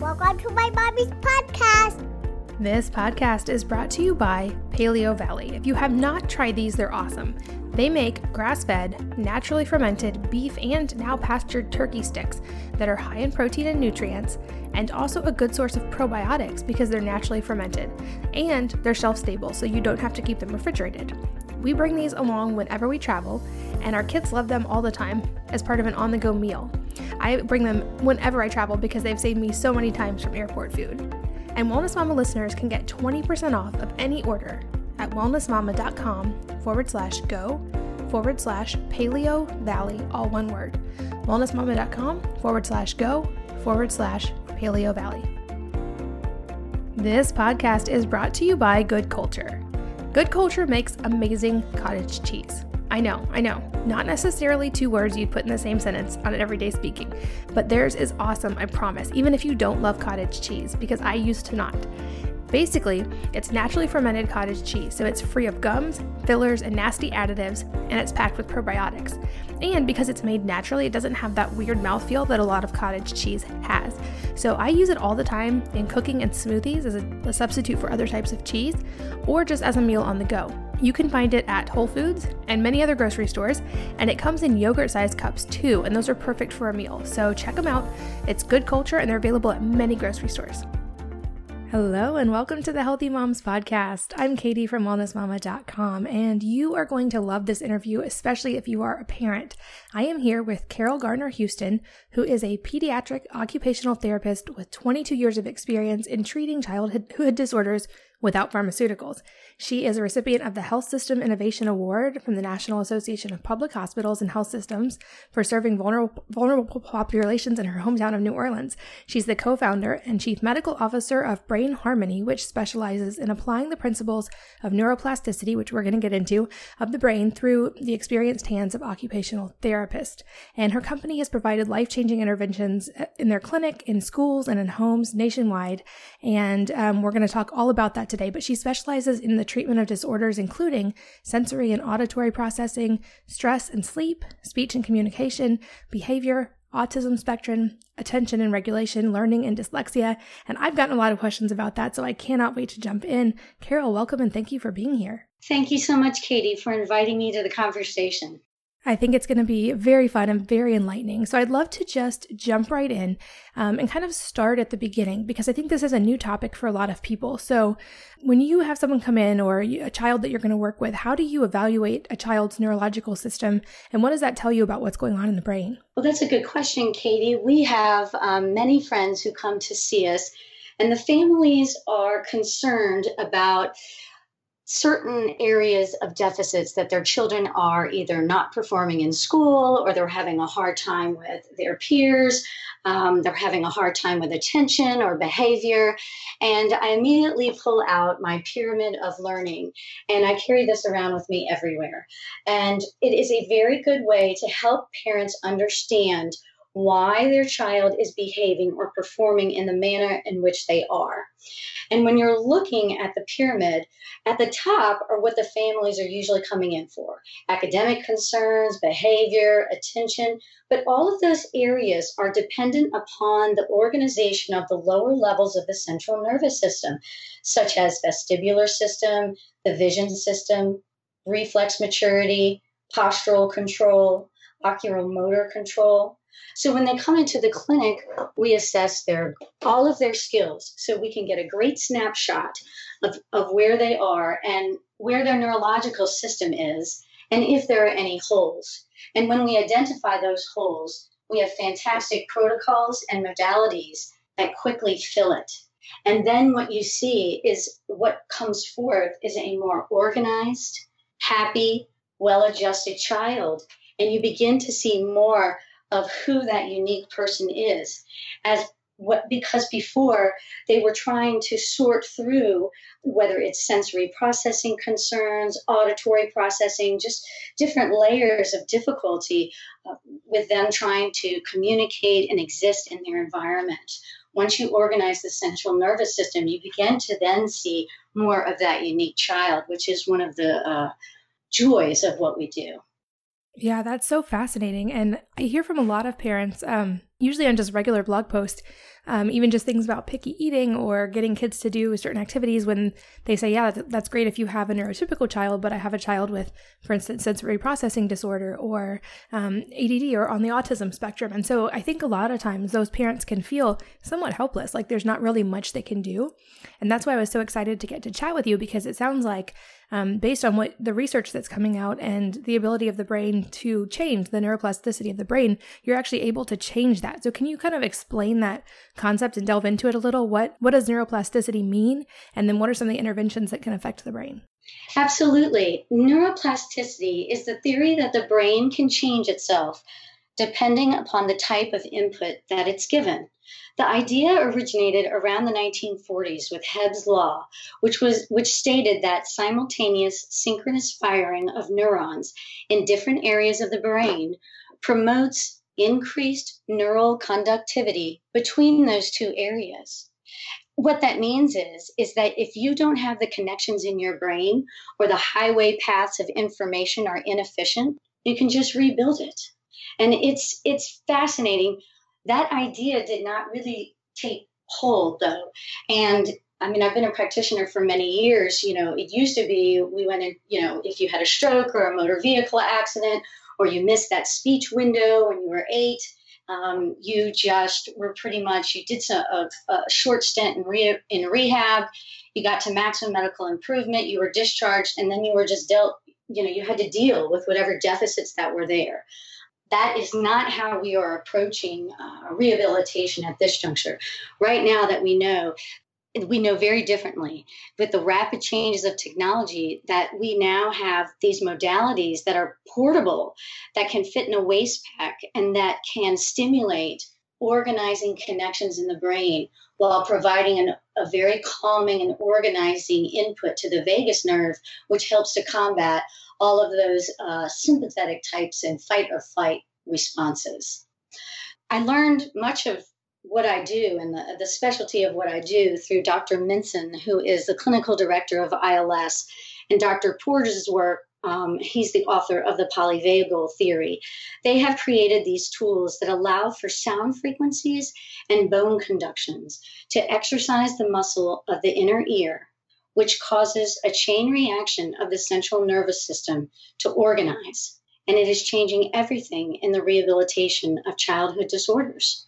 Welcome to my mommy's podcast. This podcast is brought to you by Paleovalley. If you have not tried these, they're awesome. They make grass fed, naturally fermented beef and now pastured turkey sticks that are high in protein and nutrients, and also a good source of probiotics because they're naturally fermented. And they're shelf stable, so you don't have to keep them refrigerated. We bring these along whenever we travel, and our kids love them all the time as part of an on the go meal. I bring them whenever I travel because they've saved me so many times from airport food. And Wellness Mama listeners can get 20% off of any order at wellnessmama.com forward slash go forward slash paleo valley, all one word. Wellnessmama.com forward slash go forward slash paleo valley. This podcast is brought to you by Good Culture. Good Culture makes amazing cottage cheese. I know, I know. Not necessarily two words you'd put in the same sentence on an everyday speaking, but theirs is awesome, I promise, even if you don't love cottage cheese, because I used to not. Basically, it's naturally fermented cottage cheese, so it's free of gums, fillers, and nasty additives, and it's packed with probiotics. And because it's made naturally, it doesn't have that weird mouthfeel that a lot of cottage cheese has. So I use it all the time in cooking and smoothies as a, a substitute for other types of cheese, or just as a meal on the go. You can find it at Whole Foods and many other grocery stores, and it comes in yogurt sized cups too, and those are perfect for a meal. So check them out. It's good culture, and they're available at many grocery stores. Hello, and welcome to the Healthy Moms Podcast. I'm Katie from wellnessmama.com, and you are going to love this interview, especially if you are a parent. I am here with Carol Garner Houston, who is a pediatric occupational therapist with 22 years of experience in treating childhood disorders without pharmaceuticals. She is a recipient of the Health System Innovation Award from the National Association of Public Hospitals and Health Systems for serving vulnerable, vulnerable populations in her hometown of New Orleans. She's the co founder and chief medical officer of Brain Harmony, which specializes in applying the principles of neuroplasticity, which we're going to get into, of the brain through the experienced hands of occupational therapists. And her company has provided life changing interventions in their clinic, in schools, and in homes nationwide. And um, we're going to talk all about that today, but she specializes in the treatment of disorders including sensory and auditory processing, stress and sleep, speech and communication, behavior, autism spectrum, attention and regulation, learning and dyslexia. And I've gotten a lot of questions about that, so I cannot wait to jump in. Carol, welcome and thank you for being here. Thank you so much, Katie, for inviting me to the conversation. I think it's going to be very fun and very enlightening. So I'd love to just jump right in um, and kind of start at the beginning because I think this is a new topic for a lot of people. So when you have someone come in or a child that you're going to work with, how do you evaluate a child's neurological system and what does that tell you about what's going on in the brain? Well, that's a good question, Katie. We have um, many friends who come to see us, and the families are concerned about certain areas of deficits that their children are either not performing in school or they're having a hard time with their peers. Um, they're having a hard time with attention or behavior. And I immediately pull out my pyramid of learning and I carry this around with me everywhere. And it is a very good way to help parents understand why their child is behaving or performing in the manner in which they are. And when you're looking at the pyramid, at the top are what the families are usually coming in for academic concerns, behavior, attention. But all of those areas are dependent upon the organization of the lower levels of the central nervous system, such as vestibular system, the vision system, reflex maturity, postural control, oculomotor control. So when they come into the clinic, we assess their all of their skills so we can get a great snapshot of, of where they are and where their neurological system is and if there are any holes. And when we identify those holes, we have fantastic protocols and modalities that quickly fill it. And then what you see is what comes forth is a more organized, happy, well adjusted child. And you begin to see more of who that unique person is. As what because before they were trying to sort through whether it's sensory processing concerns auditory processing just different layers of difficulty uh, with them trying to communicate and exist in their environment. Once you organize the central nervous system you begin to then see more of that unique child which is one of the uh, joys of what we do yeah, that's so fascinating. And I hear from a lot of parents, um, usually on just regular blog posts, um, even just things about picky eating or getting kids to do certain activities when they say, yeah, that's great if you have a neurotypical child, but I have a child with, for instance, sensory processing disorder or um, ADD or on the autism spectrum. And so I think a lot of times those parents can feel somewhat helpless, like there's not really much they can do. And that's why I was so excited to get to chat with you because it sounds like um, based on what the research that's coming out and the ability of the brain to change the neuroplasticity of the brain, you're actually able to change that. So can you kind of explain that concept and delve into it a little? What what does neuroplasticity mean? And then what are some of the interventions that can affect the brain? Absolutely. Neuroplasticity is the theory that the brain can change itself depending upon the type of input that it's given. The idea originated around the 1940s with Hebb's law, which was which stated that simultaneous synchronous firing of neurons in different areas of the brain promotes increased neural conductivity between those two areas. What that means is is that if you don't have the connections in your brain or the highway paths of information are inefficient, you can just rebuild it. And it's it's fascinating that idea did not really take hold though. And I mean, I've been a practitioner for many years. You know, it used to be we went in, you know, if you had a stroke or a motor vehicle accident or you missed that speech window when you were eight, um, you just were pretty much, you did some, a, a short stint in, re, in rehab, you got to maximum medical improvement, you were discharged, and then you were just dealt, you know, you had to deal with whatever deficits that were there that is not how we are approaching uh, rehabilitation at this juncture. Right now, that we know, we know very differently with the rapid changes of technology that we now have these modalities that are portable, that can fit in a waist pack, and that can stimulate organizing connections in the brain while providing an, a very calming and organizing input to the vagus nerve, which helps to combat all of those uh, sympathetic types and fight or flight responses. I learned much of what I do and the, the specialty of what I do through Dr. Minson, who is the clinical director of ILS, and Dr. Porges' work. Um, he's the author of the polyvagal theory. They have created these tools that allow for sound frequencies and bone conductions to exercise the muscle of the inner ear which causes a chain reaction of the central nervous system to organize. And it is changing everything in the rehabilitation of childhood disorders.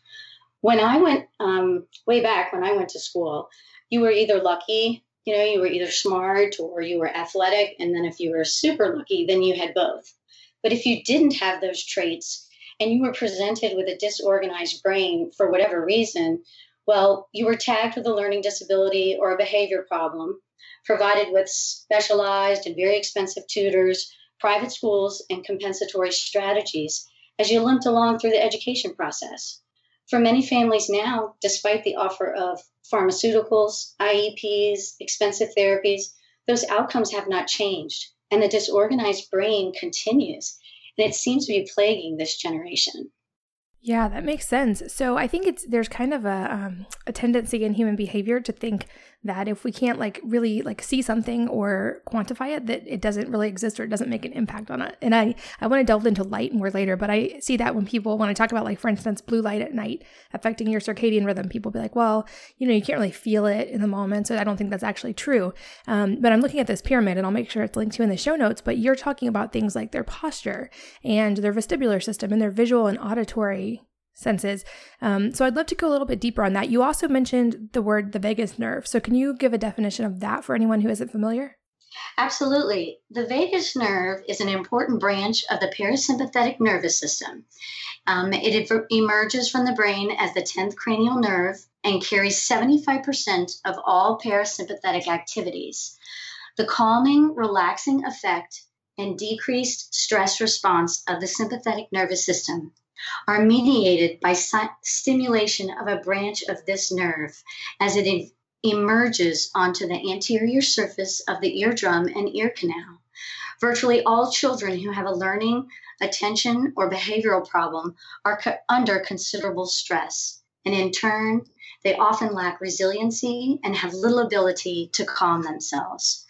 When I went um, way back, when I went to school, you were either lucky, you know, you were either smart or you were athletic. And then if you were super lucky, then you had both. But if you didn't have those traits and you were presented with a disorganized brain for whatever reason, well, you were tagged with a learning disability or a behavior problem provided with specialized and very expensive tutors, private schools, and compensatory strategies as you limped along through the education process. For many families now, despite the offer of pharmaceuticals, IEPs, expensive therapies, those outcomes have not changed, and the disorganized brain continues, and it seems to be plaguing this generation. Yeah, that makes sense. So I think it's there's kind of a um, a tendency in human behavior to think that if we can't like really like see something or quantify it that it doesn't really exist or it doesn't make an impact on it. And i i want to delve into light more later but i see that when people want to talk about like for instance blue light at night affecting your circadian rhythm people be like well you know you can't really feel it in the moment so i don't think that's actually true. Um, but i'm looking at this pyramid and i'll make sure it's linked to in the show notes but you're talking about things like their posture and their vestibular system and their visual and auditory senses. Um, so I'd love to go a little bit deeper on that. You also mentioned the word the vagus nerve. So can you give a definition of that for anyone who isn't familiar? Absolutely. The vagus nerve is an important branch of the parasympathetic nervous system. Um, it emerges from the brain as the 10th cranial nerve and carries 75% of all parasympathetic activities. The calming, relaxing effect and decreased stress response of the sympathetic nervous system are mediated by stimulation of a branch of this nerve as it e- emerges onto the anterior surface of the eardrum and ear canal. Virtually all children who have a learning, attention, or behavioral problem are co- under considerable stress, and in turn, they often lack resiliency and have little ability to calm themselves.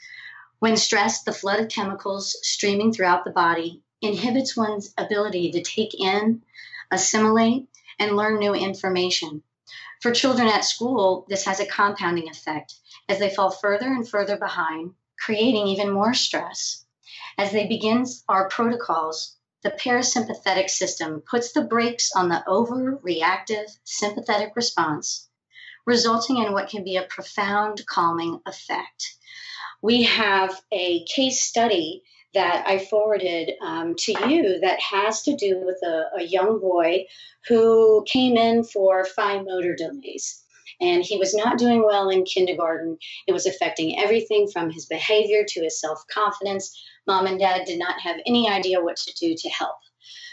When stressed, the flood of chemicals streaming throughout the body inhibits one's ability to take in, assimilate, and learn new information. For children at school, this has a compounding effect as they fall further and further behind, creating even more stress. As they begin our protocols, the parasympathetic system puts the brakes on the overreactive sympathetic response, resulting in what can be a profound calming effect. We have a case study that I forwarded um, to you that has to do with a, a young boy who came in for fine motor delays and he was not doing well in kindergarten. It was affecting everything from his behavior to his self confidence. Mom and dad did not have any idea what to do to help.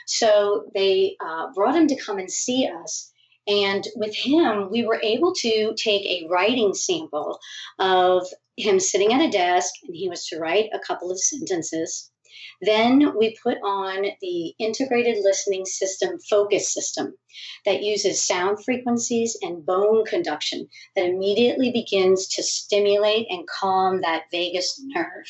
So they uh, brought him to come and see us. And with him, we were able to take a writing sample of him sitting at a desk, and he was to write a couple of sentences. Then we put on the integrated listening system focus system that uses sound frequencies and bone conduction that immediately begins to stimulate and calm that vagus nerve.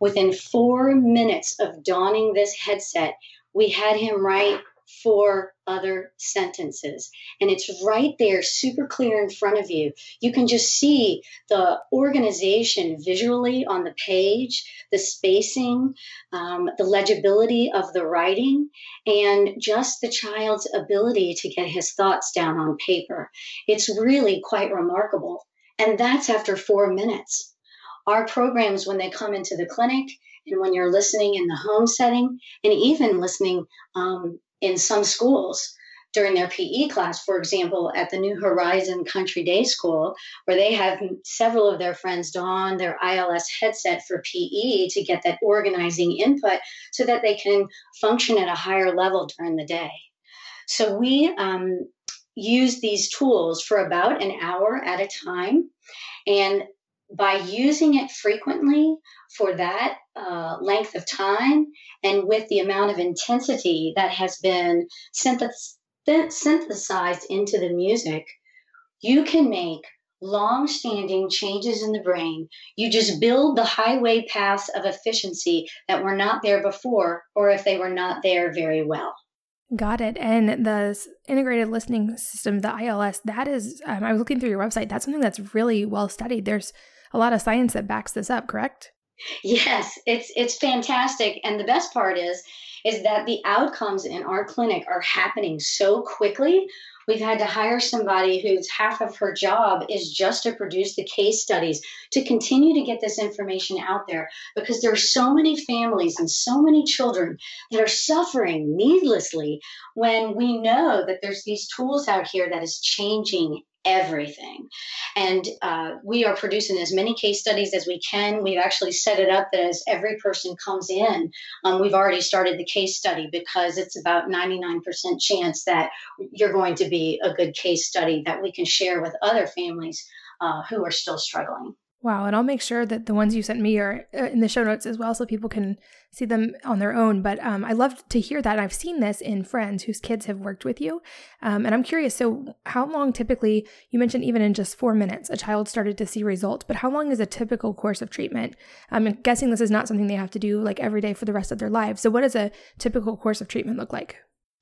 Within four minutes of donning this headset, we had him write four other sentences. And it's right there, super clear in front of you. You can just see the organization visually on the page, the spacing, um, the legibility of the writing, and just the child's ability to get his thoughts down on paper. It's really quite remarkable. And that's after four minutes. Our programs, when they come into the clinic, and when you're listening in the home setting, and even listening um, in some schools during their PE class, for example, at the New Horizon Country Day School, where they have several of their friends don their ILS headset for PE to get that organizing input so that they can function at a higher level during the day. So we um, use these tools for about an hour at a time. And by using it frequently for that uh, length of time and with the amount of intensity that has been synthesized into the music, you can make long standing changes in the brain. You just build the highway paths of efficiency that were not there before, or if they were not there very well. Got it. And the integrated listening system, the ILS, that is, um, I was looking through your website, that's something that's really well studied. There's a lot of science that backs this up, correct? Yes, it's it's fantastic. And the best part is is that the outcomes in our clinic are happening so quickly. We've had to hire somebody whose half of her job is just to produce the case studies to continue to get this information out there because there are so many families and so many children that are suffering needlessly when we know that there's these tools out here that is changing everything. And uh, we are producing as many case studies as we can. We've actually set it up that as every person comes in, um, we've already started the case study because it's about 99% chance that you're going to be a good case study that we can share with other families uh, who are still struggling. Wow, and I'll make sure that the ones you sent me are uh, in the show notes as well so people can see them on their own. But um, I love to hear that. I've seen this in friends whose kids have worked with you. Um, and I'm curious so, how long typically, you mentioned even in just four minutes, a child started to see results, but how long is a typical course of treatment? I'm guessing this is not something they have to do like every day for the rest of their lives. So, what does a typical course of treatment look like?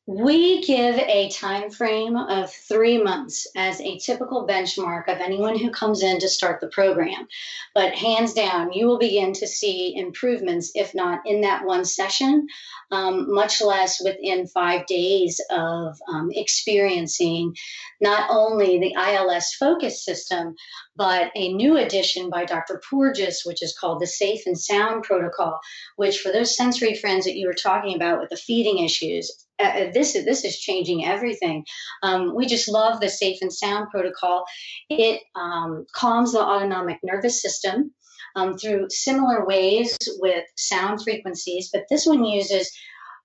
We give a time frame of three months as a typical benchmark of anyone who comes in to start the program. But hands down, you will begin to see improvements, if not in that one session, um, much less within five days of um, experiencing not only the ILS focus system, but a new addition by Dr. Porges, which is called the Safe and Sound Protocol, which for those sensory friends that you were talking about with the feeding issues, uh, this is this is changing everything. Um, we just love the safe and sound protocol. It um, calms the autonomic nervous system um, through similar ways with sound frequencies, but this one uses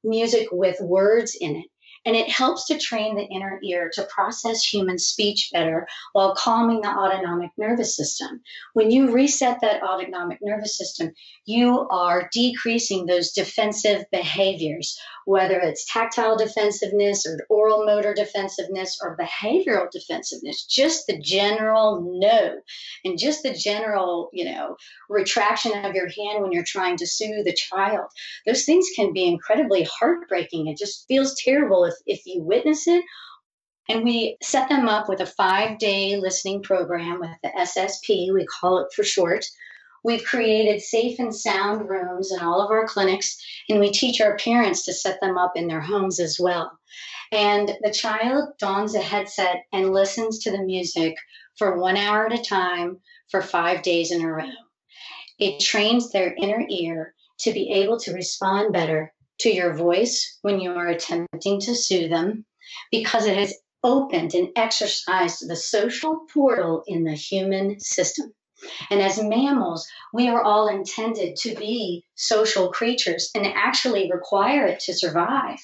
music with words in it and it helps to train the inner ear to process human speech better while calming the autonomic nervous system. When you reset that autonomic nervous system, you are decreasing those defensive behaviors, whether it's tactile defensiveness or oral motor defensiveness or behavioral defensiveness, just the general no and just the general, you know, retraction of your hand when you're trying to soothe a child. Those things can be incredibly heartbreaking. It just feels terrible if, if you witness it And we set them up with a five day listening program with the SSP, we call it for short. We've created safe and sound rooms in all of our clinics, and we teach our parents to set them up in their homes as well. And the child dons a headset and listens to the music for one hour at a time for five days in a row. It trains their inner ear to be able to respond better to your voice when you are attempting to soothe them because it has opened and exercised the social portal in the human system. And as mammals, we are all intended to be social creatures and actually require it to survive.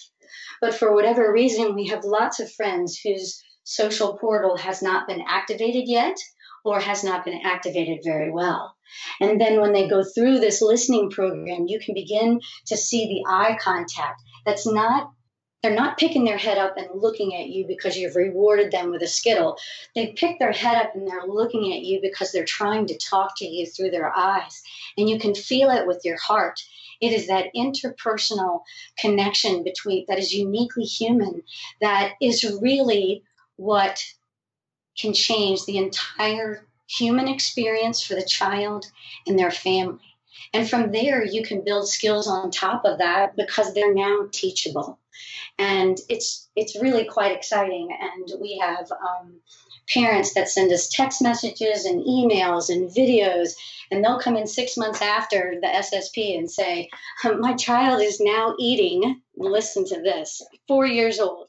But for whatever reason, we have lots of friends whose social portal has not been activated yet or has not been activated very well. And then when they go through this listening program, you can begin to see the eye contact. That's not they're not picking their head up and looking at you because you've rewarded them with a skittle. They pick their head up and they're looking at you because they're trying to talk to you through their eyes. And you can feel it with your heart. It is that interpersonal connection between that is uniquely human that is really what can change the entire human experience for the child and their family. And from there, you can build skills on top of that because they're now teachable. And it's it's really quite exciting. And we have um, parents that send us text messages and emails and videos, and they'll come in six months after the SSP and say, "My child is now eating." Listen to this. Four years old.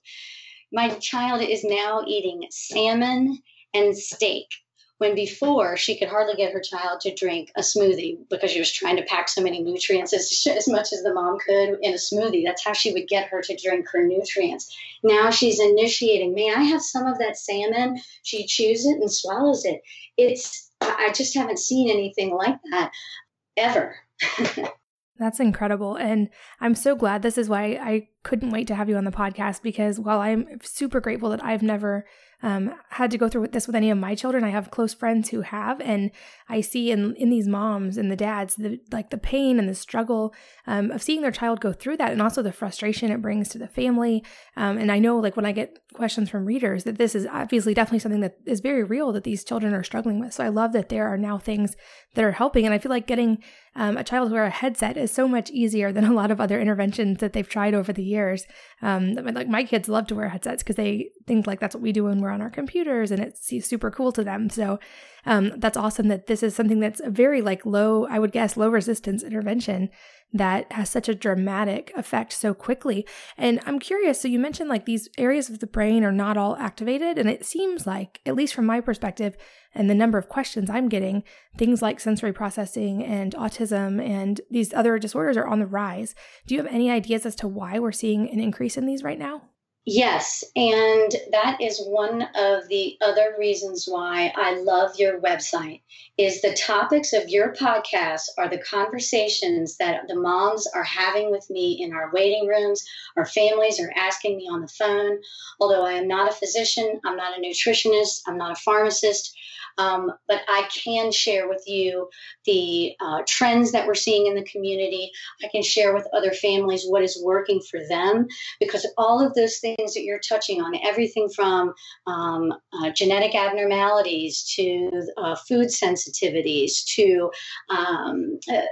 My child is now eating salmon and steak when before she could hardly get her child to drink a smoothie because she was trying to pack so many nutrients as, as much as the mom could in a smoothie. That's how she would get her to drink her nutrients. Now she's initiating, may I have some of that salmon? She chews it and swallows it. It's, I just haven't seen anything like that ever. That's incredible. And I'm so glad this is why I couldn't wait to have you on the podcast because while I'm super grateful that I've never um, had to go through this with any of my children. I have close friends who have, and I see in in these moms and the dads the like the pain and the struggle um, of seeing their child go through that, and also the frustration it brings to the family. Um, and I know, like when I get questions from readers, that this is obviously definitely something that is very real that these children are struggling with. So I love that there are now things that are helping, and I feel like getting um, a child to wear a headset is so much easier than a lot of other interventions that they've tried over the years. Um, like my kids love to wear headsets because they think like that's what we do when we're on our computers and it's super cool to them. So um, that's awesome that this is something that's a very like low, I would guess, low resistance intervention that has such a dramatic effect so quickly. And I'm curious, so you mentioned like these areas of the brain are not all activated. And it seems like, at least from my perspective and the number of questions I'm getting, things like sensory processing and autism and these other disorders are on the rise. Do you have any ideas as to why we're seeing an increase in these right now? Yes, and that is one of the other reasons why I love your website is the topics of your podcast are the conversations that the moms are having with me in our waiting rooms. Our families are asking me on the phone. Although I am not a physician, I'm not a nutritionist, I'm not a pharmacist, um, but I can share with you the uh, trends that we're seeing in the community. I can share with other families what is working for them because all of those things that you're touching on, everything from um, uh, genetic abnormalities to uh, food sensitivities to um, uh,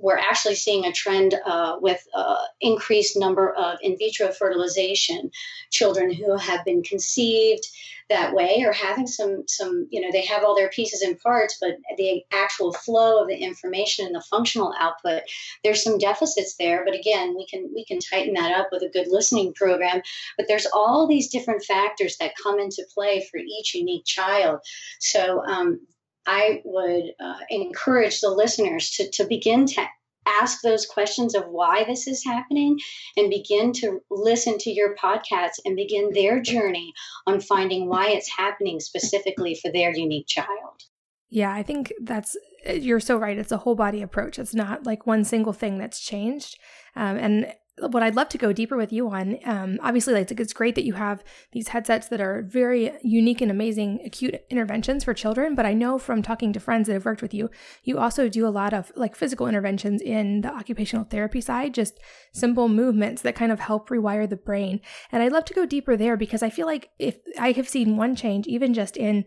we're actually seeing a trend uh, with uh, increased number of in vitro fertilization children who have been conceived that way or having some some you know they have all their pieces and parts but the actual flow of the information and the functional output there's some deficits there. But again we can we can tighten that up with a good listening program. But there's all these different factors that come into play for each unique child. So um, I would uh, encourage the listeners to, to begin to ask those questions of why this is happening and begin to listen to your podcasts and begin their journey on finding why it's happening specifically for their unique child. Yeah, I think that's, you're so right. It's a whole body approach. It's not like one single thing that's changed. Um, and what I'd love to go deeper with you on, um, obviously, like it's great that you have these headsets that are very unique and amazing acute interventions for children. But I know from talking to friends that have worked with you, you also do a lot of like physical interventions in the occupational therapy side, just simple movements that kind of help rewire the brain. And I'd love to go deeper there because I feel like if I have seen one change, even just in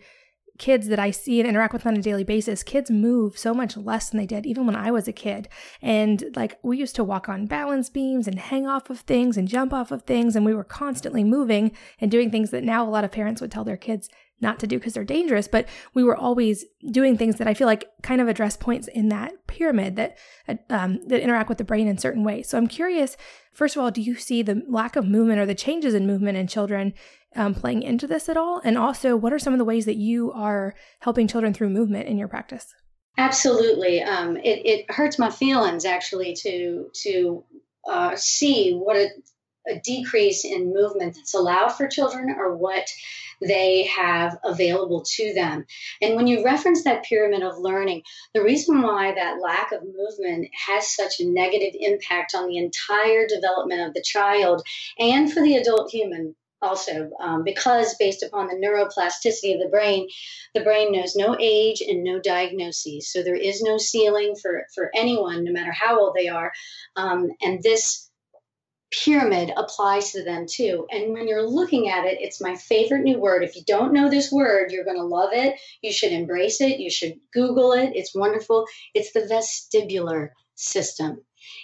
kids that I see and interact with on a daily basis, kids move so much less than they did even when I was a kid. And like we used to walk on balance beams and hang off of things and jump off of things. And we were constantly moving and doing things that now a lot of parents would tell their kids not to do because they're dangerous. But we were always doing things that I feel like kind of address points in that pyramid that, um, that interact with the brain in certain ways. So I'm curious, first of all, do you see the lack of movement or the changes in movement in children um, playing into this at all? And also, what are some of the ways that you are helping children through movement in your practice? Absolutely. Um, it, it, hurts my feelings actually to to uh, see what a, a, decrease in movement that's allowed for children or what they have available to them. And when you reference that pyramid of learning, the reason why that lack of movement has such a negative impact on the entire development of the child and for the adult human also um, because based upon the neuroplasticity of the brain the brain knows no age and no diagnoses so there is no ceiling for for anyone no matter how old they are um, and this pyramid applies to them too. And when you're looking at it it's my favorite new word. If you don't know this word you're going to love it. You should embrace it. You should google it. It's wonderful. It's the vestibular system.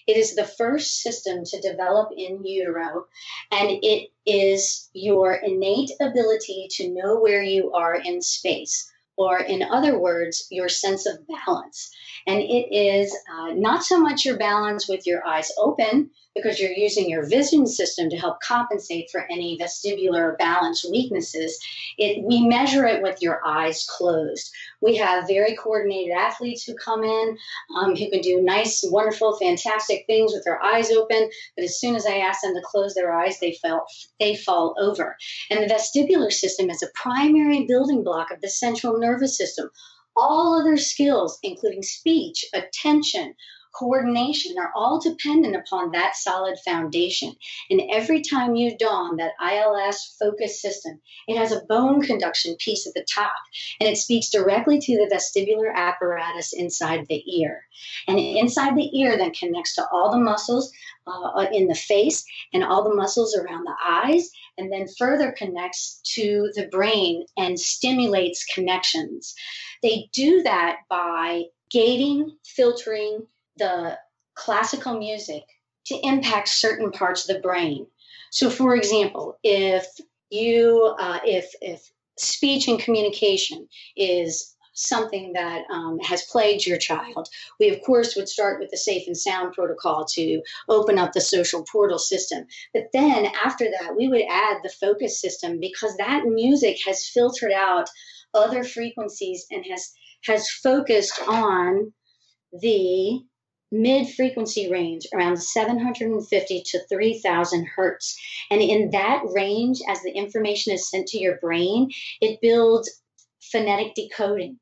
It is the first system to develop in utero, and it is your innate ability to know where you are in space, or in other words, your sense of balance. And it is uh, not so much your balance with your eyes open, because you're using your vision system to help compensate for any vestibular balance weaknesses. It, we measure it with your eyes closed. We have very coordinated athletes who come in um, who can do nice, wonderful, fantastic things with their eyes open. But as soon as I ask them to close their eyes, they fall, they fall over. And the vestibular system is a primary building block of the central nervous system. All other skills, including speech, attention, coordination are all dependent upon that solid foundation. And every time you don that ILS focus system, it has a bone conduction piece at the top and it speaks directly to the vestibular apparatus inside the ear. And inside the ear then connects to all the muscles uh, in the face and all the muscles around the eyes and then further connects to the brain and stimulates connections. They do that by gating, filtering, the classical music to impact certain parts of the brain. So, for example, if you uh, if if speech and communication is something that um, has plagued your child. We, of course, would start with the safe and sound protocol to open up the social portal system. But then after that, we would add the focus system because that music has filtered out other frequencies and has has focused on the mid frequency range around 750 to 3000 hertz. And in that range, as the information is sent to your brain, it builds phonetic decoding,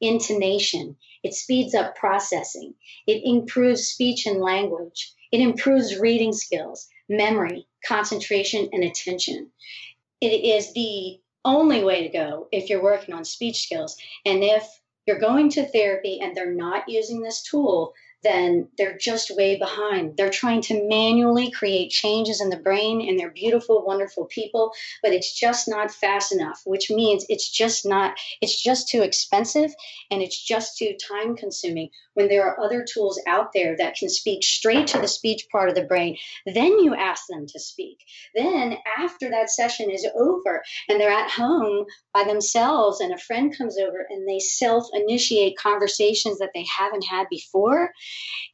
intonation, it speeds up processing, it improves speech and language, it improves reading skills, memory, concentration, and attention. It is the only way to go if you're working on speech skills. And if you're going to therapy and they're not using this tool, then they're just way behind. They're trying to manually create changes in the brain and they're beautiful, wonderful people, but it's just not fast enough, which means it's just not, it's just too expensive and it's just too time consuming when there are other tools out there that can speak straight to the speech part of the brain. Then you ask them to speak. Then, after that session is over and they're at home by themselves and a friend comes over and they self initiate conversations that they haven't had before,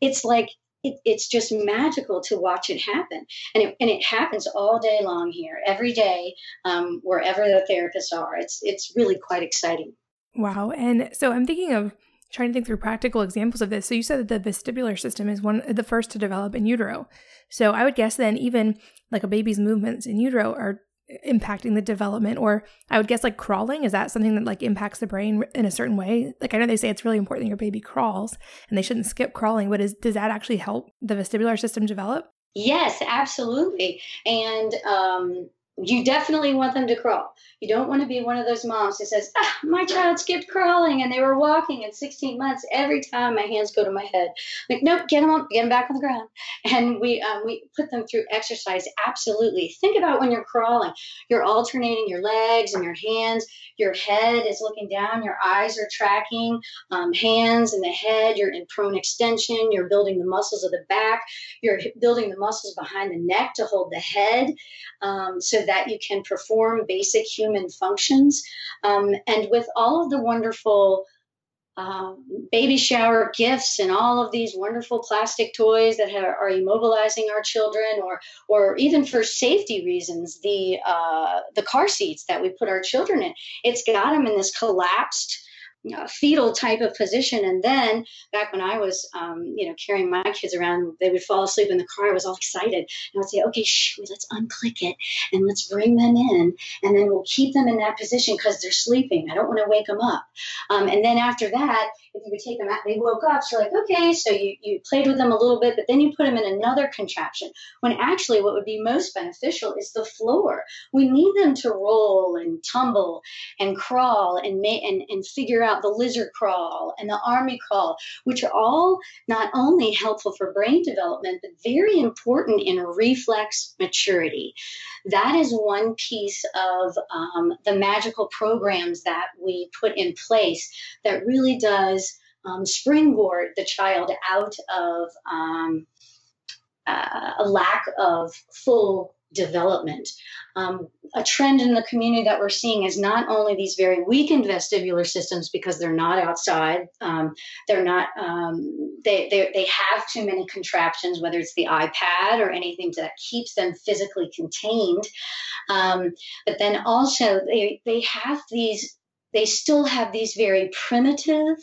it's like it, it's just magical to watch it happen. And it, and it happens all day long here, every day, um, wherever the therapists are. It's, it's really quite exciting. Wow. And so I'm thinking of trying to think through practical examples of this. So you said that the vestibular system is one the first to develop in utero. So I would guess then even like a baby's movements in utero are impacting the development or i would guess like crawling? Is that something that like impacts the brain in a certain way? Like i know they say it's really important that your baby crawls and they shouldn't skip crawling but is does that actually help the vestibular system develop? Yes, absolutely. And um, you definitely want them to crawl. You don't want to be one of those moms who says, ah, my child skipped crawling and they were walking at 16 months. Every time my hands go to my head, like, nope, get them, get them back on the ground. And we, um, we put them through exercise. Absolutely. Think about when you're crawling, you're alternating your legs and your hands. Your head is looking down, your eyes are tracking, um, hands and the head. You're in prone extension. You're building the muscles of the back. You're building the muscles behind the neck to hold the head um, so that you can perform basic human functions. Um, and with all of the wonderful um, baby shower gifts and all of these wonderful plastic toys that are, are immobilizing our children, or or even for safety reasons, the uh, the car seats that we put our children in, it's got them in this collapsed uh, fetal type of position. And then back when I was, um, you know, carrying my kids around, they would fall asleep in the car. I was all excited. And I would say, okay, shh, let's unclick it and let's bring them in. And then we'll keep them in that position because they're sleeping. I don't want to wake them up. Um, and then after that, if you would take them out, they woke up. So like, okay, so you, you played with them a little bit, but then you put them in another contraption. When actually, what would be most beneficial is the floor. We need them to roll and tumble and crawl and, ma- and, and figure out the lizard crawl and the army crawl, which are all not only helpful for brain development, but very important in reflex maturity. That is one piece of um, the magical programs that we put in place that really does um, springboard the child out of um, uh, a lack of full development. Um, a trend in the community that we're seeing is not only these very weakened vestibular systems because they're not outside, um, they're not, um, they, they, they have too many contraptions, whether it's the iPad or anything that keeps them physically contained. Um, but then also they, they have these, they still have these very primitive,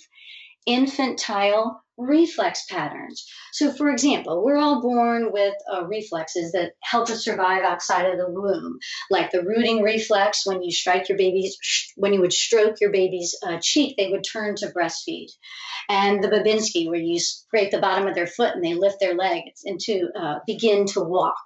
infantile reflex patterns. So, for example, we're all born with uh, reflexes that help us survive outside of the womb, like the rooting reflex when you strike your baby's, when you would stroke your baby's uh, cheek, they would turn to breastfeed, and the Babinski, where you scrape the bottom of their foot and they lift their leg and to uh, begin to walk.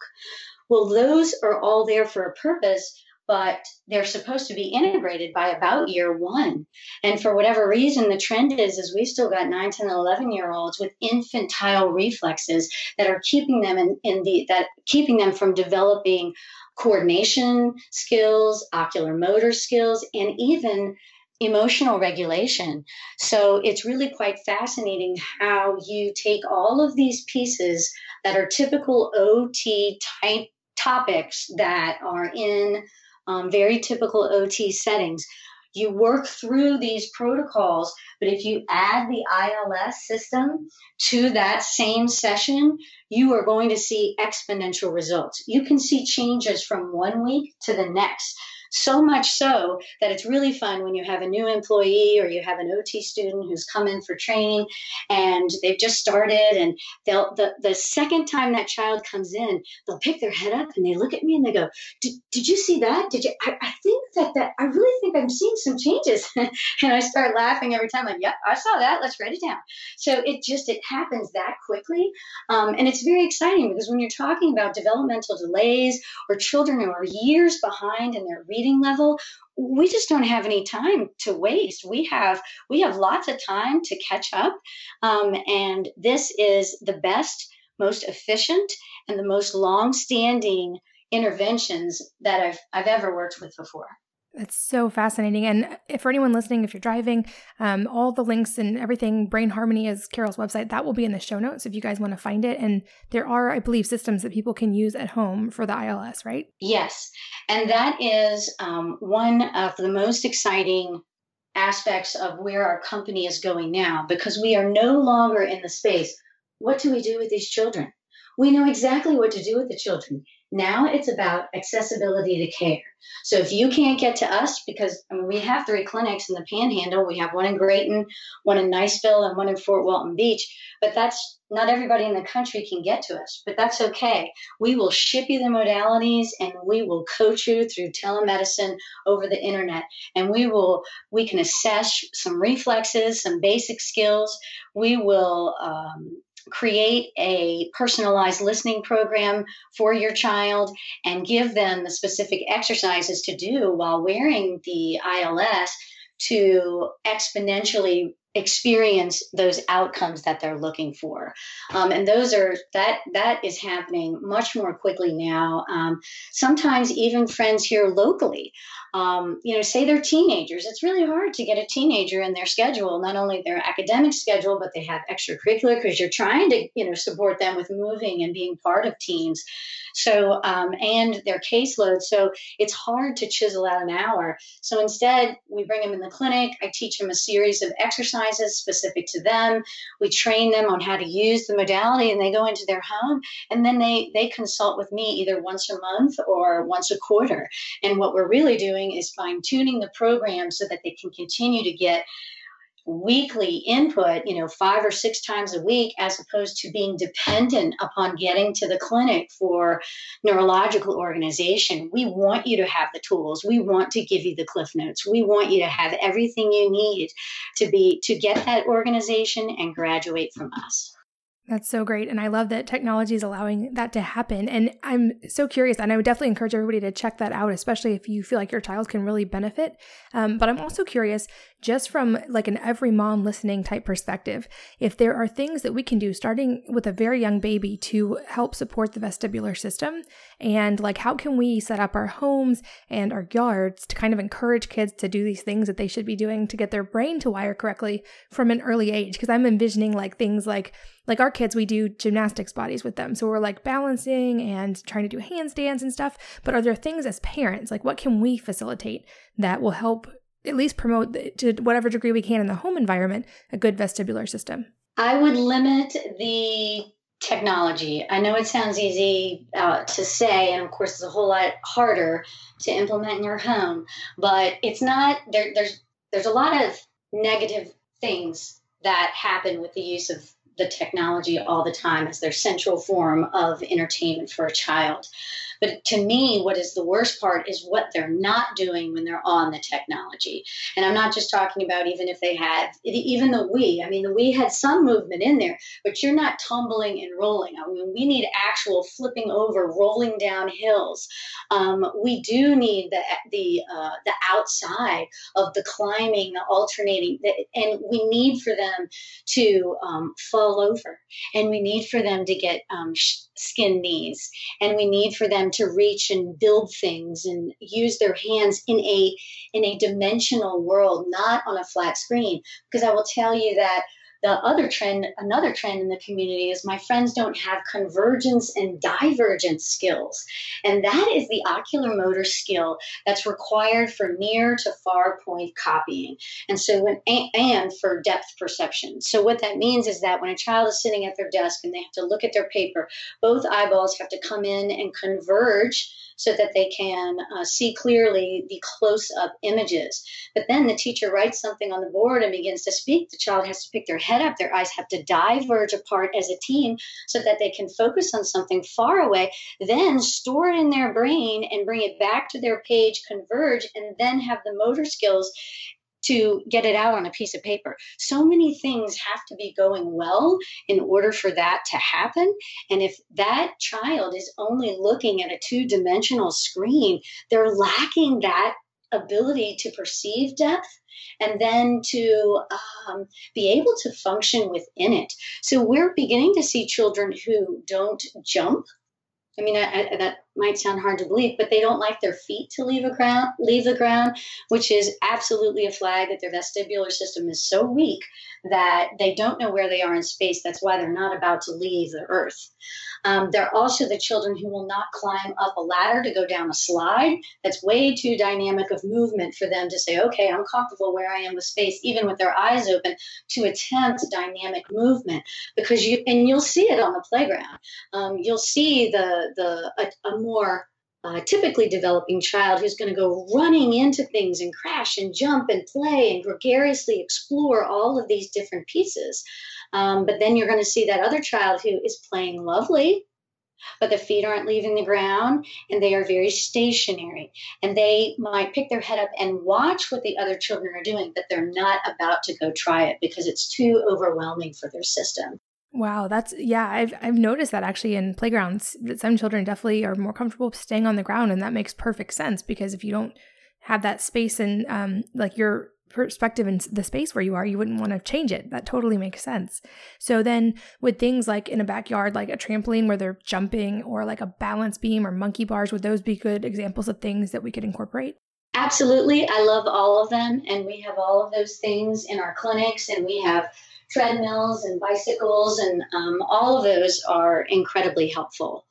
Well, those are all there for a purpose but they're supposed to be integrated by about year one. And for whatever reason, the trend is is we've still got 9, 10, 11 year olds with infantile reflexes that are keeping them in, in the that keeping them from developing coordination skills, ocular motor skills, and even emotional regulation. So it's really quite fascinating how you take all of these pieces that are typical OT type topics that are in um, very typical OT settings. You work through these protocols, but if you add the ILS system to that same session, you are going to see exponential results. You can see changes from one week to the next. So much so that it's really fun when you have a new employee or you have an OT student who's come in for training and they've just started and they'll the, the second time that child comes in, they'll pick their head up and they look at me and they go, Did, you see that? Did you I, I think that that I really think I'm seeing some changes. and I start laughing every time, like, yep, I saw that. Let's write it down. So it just it happens that quickly. Um, and it's very exciting because when you're talking about developmental delays or children who are years behind in their reading level we just don't have any time to waste. We have we have lots of time to catch up um, and this is the best most efficient and the most long-standing interventions that I've, I've ever worked with before that's so fascinating. And for anyone listening, if you're driving, um, all the links and everything, Brain Harmony is Carol's website. That will be in the show notes if you guys want to find it. And there are, I believe, systems that people can use at home for the ILS, right? Yes. And that is um, one of the most exciting aspects of where our company is going now because we are no longer in the space. What do we do with these children? We know exactly what to do with the children. Now it's about accessibility to care. So if you can't get to us, because I mean, we have three clinics in the Panhandle, we have one in Grayton, one in Niceville, and one in Fort Walton Beach. But that's not everybody in the country can get to us, but that's okay. We will ship you the modalities and we will coach you through telemedicine over the internet. And we will, we can assess some reflexes, some basic skills. We will um, create a personalized listening program for your child and give them the specific exercises to do while wearing the ILS to exponentially experience those outcomes that they're looking for. Um, and those are that that is happening much more quickly now. Um, sometimes even friends here locally um, you know say they're teenagers. It's really hard to get a teenager in their schedule not only their academic schedule but they have extracurricular because you're trying to you know support them with moving and being part of teams so um, and their caseload. So it's hard to chisel out an hour. So instead we bring them in the clinic. I teach them a series of exercises exercises specific to them. We train them on how to use the modality and they go into their home and then they, they consult with me either once a month or once a quarter. And what we're really doing is fine tuning the program so that they can continue to get weekly input, you know, five or six times a week, as opposed to being dependent upon getting to the clinic for neurological organization. We want you to have the tools. We want to give you the cliff notes. We want you to have everything you need to be to get that organization and graduate from us. That's so great. And I love that technology is allowing that to happen. And I'm so curious, and I would definitely encourage everybody to check that out, especially if you feel like your child can really benefit. Um, but I'm also curious, just from like an every mom listening type perspective, if there are things that we can do starting with a very young baby to help support the vestibular system. And like, how can we set up our homes and our yards to kind of encourage kids to do these things that they should be doing to get their brain to wire correctly from an early age? Because I'm envisioning like things like, like our kids, we do gymnastics bodies with them. So we're like balancing and trying to do handstands and stuff. But are there things as parents, like what can we facilitate that will help at least promote to whatever degree we can in the home environment a good vestibular system? I would limit the technology. I know it sounds easy uh, to say, and of course, it's a whole lot harder to implement in your home. But it's not there. There's there's a lot of negative things that happen with the use of the technology all the time as their central form of entertainment for a child. But to me, what is the worst part is what they're not doing when they're on the technology. And I'm not just talking about even if they had, even the Wii. I mean, the Wii had some movement in there, but you're not tumbling and rolling. I mean, we need actual flipping over, rolling down hills. Um, we do need the the uh, the outside of the climbing, the alternating, and we need for them to um, fall over, and we need for them to get um, skin knees and we need for them to reach and build things and use their hands in a in a dimensional world not on a flat screen. Because i will tell you that the other trend, another trend in the community is my friends don't have convergence and divergence skills. And that is the ocular motor skill that's required for near to far point copying. And so when, and for depth perception. So what that means is that when a child is sitting at their desk and they have to look at their paper, both eyeballs have to come in and converge so that they can uh, see clearly the close up images. But then the teacher writes something on the board and begins to speak. The child has to pick their head up, their eyes have to diverge apart as a team so that they can focus on something far away, then store it in their brain and bring it back to their page, converge, and then have the motor skills to get it out on a piece of paper. So many things have to be going well in order for that to happen. And if that child is only looking at a two dimensional screen, they're lacking that ability to perceive depth and then to um, be able to function within it. So we're beginning to see children who don't jump I mean, I, I, that might sound hard to believe, but they don't like their feet to leave a ground, leave the ground, which is absolutely a flag that their vestibular system is so weak that they don't know where they are in space. That's why they're not about to leave the Earth. Um, they're also the children who will not climb up a ladder to go down a slide. That's way too dynamic of movement for them to say, okay, I'm comfortable where I am with space, even with their eyes open, to attempt dynamic movement. Because you, and you'll see it on the playground. Um, you'll see the, the, a, a more uh, typically developing child who's going to go running into things and crash and jump and play and gregariously explore all of these different pieces. Um, but then you're going to see that other child who is playing lovely, but the feet aren't leaving the ground and they are very stationary. And they might pick their head up and watch what the other children are doing, but they're not about to go try it because it's too overwhelming for their system. Wow, that's yeah, I've I've noticed that actually in playgrounds that some children definitely are more comfortable staying on the ground and that makes perfect sense because if you don't have that space and um like your perspective in the space where you are, you wouldn't want to change it. That totally makes sense. So then with things like in a backyard like a trampoline where they're jumping or like a balance beam or monkey bars, would those be good examples of things that we could incorporate? Absolutely. I love all of them and we have all of those things in our clinics and we have treadmills and bicycles, and um, all of those are incredibly helpful.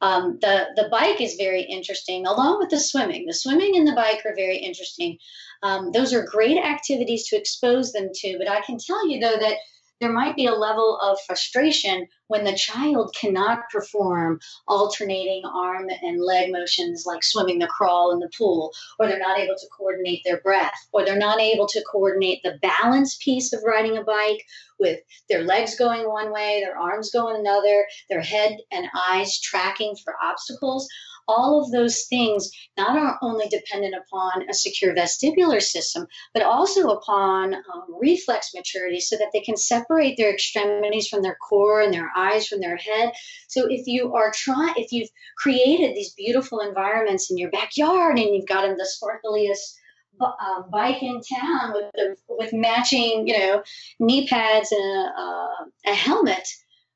Um, the the bike is very interesting, along with the swimming. The swimming and the bike are very interesting. Um, those are great activities to expose them to. But I can tell you though that there might be a level of frustration when the child cannot perform alternating arm and leg motions like swimming the crawl in the pool, or they're not able to coordinate their breath, or they're not able to coordinate the balance piece of riding a bike with their legs going one way, their arms going another, their head and eyes tracking for obstacles all of those things not only dependent upon a secure vestibular system, but also upon um, reflex maturity so that they can separate their extremities from their core and their eyes from their head. So if you are trying, if you've created these beautiful environments in your backyard and you've got them the sparkliest uh, bike in town with the, with matching, you know, knee pads and a, uh, a helmet,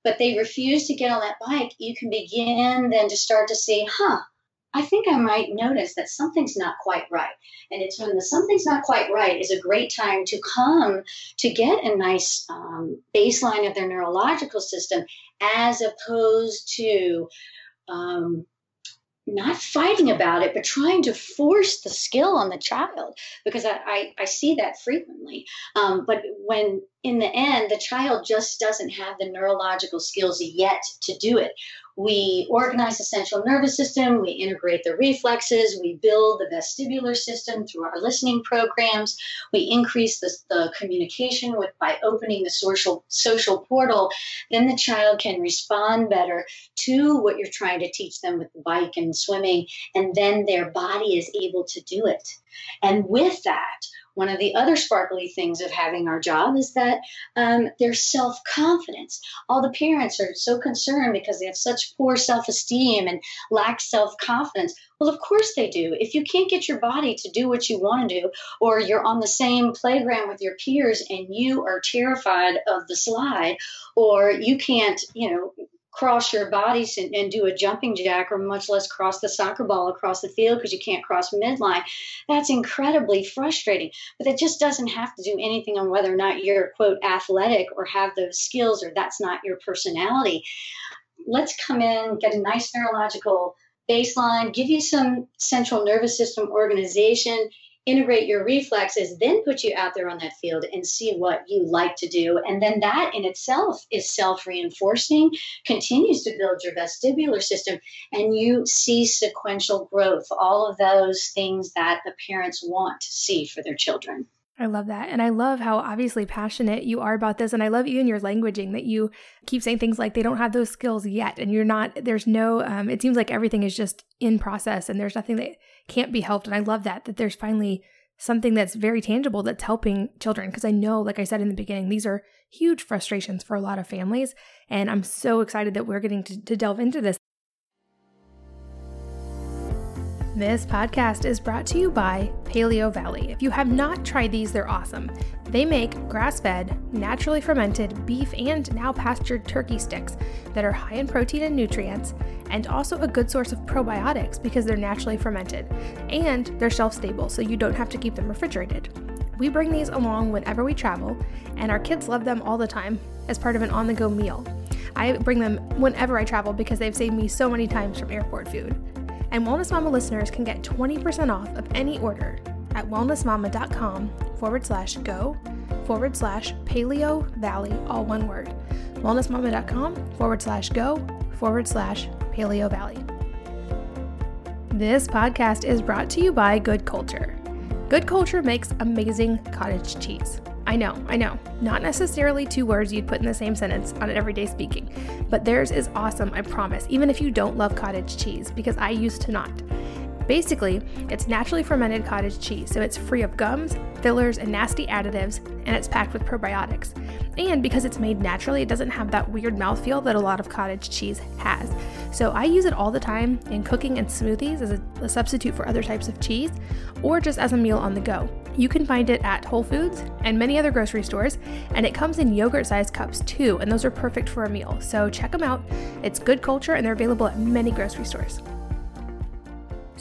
but they refuse to get on that bike, you can begin then to start to see, huh, I think I might notice that something's not quite right. And it's when the something's not quite right is a great time to come to get a nice um, baseline of their neurological system as opposed to um, not fighting about it, but trying to force the skill on the child because I, I, I see that frequently. Um, but when in the end, the child just doesn't have the neurological skills yet to do it. We organize the central nervous system, we integrate the reflexes, we build the vestibular system through our listening programs, we increase the, the communication with by opening the social social portal, then the child can respond better to what you're trying to teach them with the bike and swimming, and then their body is able to do it. And with that, one of the other sparkly things of having our job is that um, their self confidence. All the parents are so concerned because they have such poor self esteem and lack self confidence. Well, of course they do. If you can't get your body to do what you want to do, or you're on the same playground with your peers and you are terrified of the slide, or you can't, you know, cross your bodies and, and, do a jumping jack or much less cross the soccer ball across the field because you can't cross midline. That's incredibly frustrating but it just doesn't have to do anything on whether or not you're quote athletic or have those skills or that's not your personality. Let's come in get a nice neurological baseline give you some central nervous system organization integrate your reflexes, then put you out there on that field and see what you like to do. And then that in itself is self reinforcing, continues to build your vestibular system, and you see sequential growth, all of those things that the parents want to see for their children. I love that. And I love how obviously passionate you are about this. And I love in your languaging that you keep saying things like they don't have those skills yet. And you're not, there's no, um, it seems like everything is just in process and there's nothing that can't be helped. And I love that, that there's finally something that's very tangible that's helping children. Because I know, like I said in the beginning, these are huge frustrations for a lot of families. And I'm so excited that we're getting to, to delve into this. This podcast is brought to you by Paleovalley. If you have not tried these, they're awesome. They make grass fed, naturally fermented beef and now pastured turkey sticks that are high in protein and nutrients, and also a good source of probiotics because they're naturally fermented. And they're shelf stable, so you don't have to keep them refrigerated. We bring these along whenever we travel, and our kids love them all the time as part of an on the go meal. I bring them whenever I travel because they've saved me so many times from airport food. And Wellness Mama listeners can get 20% off of any order at wellnessmama.com forward slash go forward slash paleo valley, all one word. Wellnessmama.com forward slash go forward slash paleovalley. This podcast is brought to you by Good Culture. Good Culture makes amazing cottage cheese. I know, I know. Not necessarily two words you'd put in the same sentence on everyday speaking, but theirs is awesome, I promise, even if you don't love cottage cheese, because I used to not. Basically, it's naturally fermented cottage cheese, so it's free of gums, fillers, and nasty additives, and it's packed with probiotics. And because it's made naturally, it doesn't have that weird mouthfeel that a lot of cottage cheese has. So I use it all the time in cooking and smoothies as a, a substitute for other types of cheese, or just as a meal on the go. You can find it at Whole Foods and many other grocery stores, and it comes in yogurt sized cups too, and those are perfect for a meal. So check them out. It's good culture, and they're available at many grocery stores.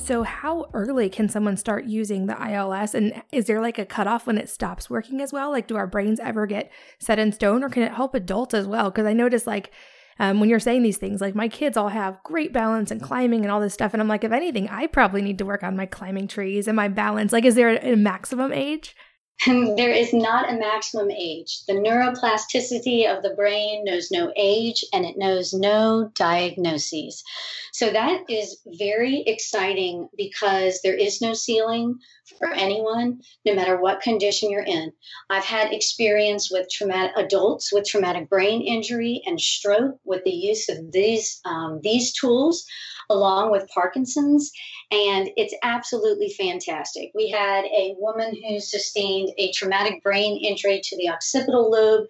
So, how early can someone start using the ILS? And is there like a cutoff when it stops working as well? Like, do our brains ever get set in stone, or can it help adults as well? Because I notice, like, um, when you're saying these things, like my kids all have great balance and climbing and all this stuff. And I'm like, if anything, I probably need to work on my climbing trees and my balance. Like, is there a maximum age? there is not a maximum age. The neuroplasticity of the brain knows no age and it knows no diagnoses. So that is very exciting because there is no ceiling for anyone, no matter what condition you're in. I've had experience with traumatic adults with traumatic brain injury and stroke with the use of these um, these tools along with Parkinson's, and it's absolutely fantastic. We had a woman who sustained a traumatic brain injury to the occipital lobe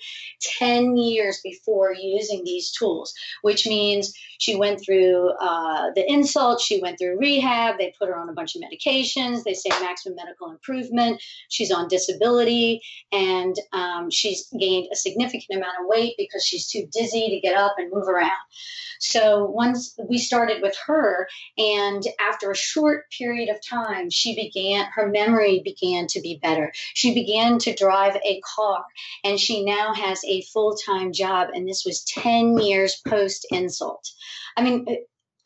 10 years before using these tools, which means she went through uh, the insult, she went through rehab, they put her on a bunch of medications, they say maximum medical improvement, she's on disability, and um, she's gained a significant amount of weight because she's too dizzy to get up and move around. So once we started with her, and after a short period of time, she began, her memory began to be better. She began to drive a car, and she now has a full time job. And this was 10 years post insult. I mean,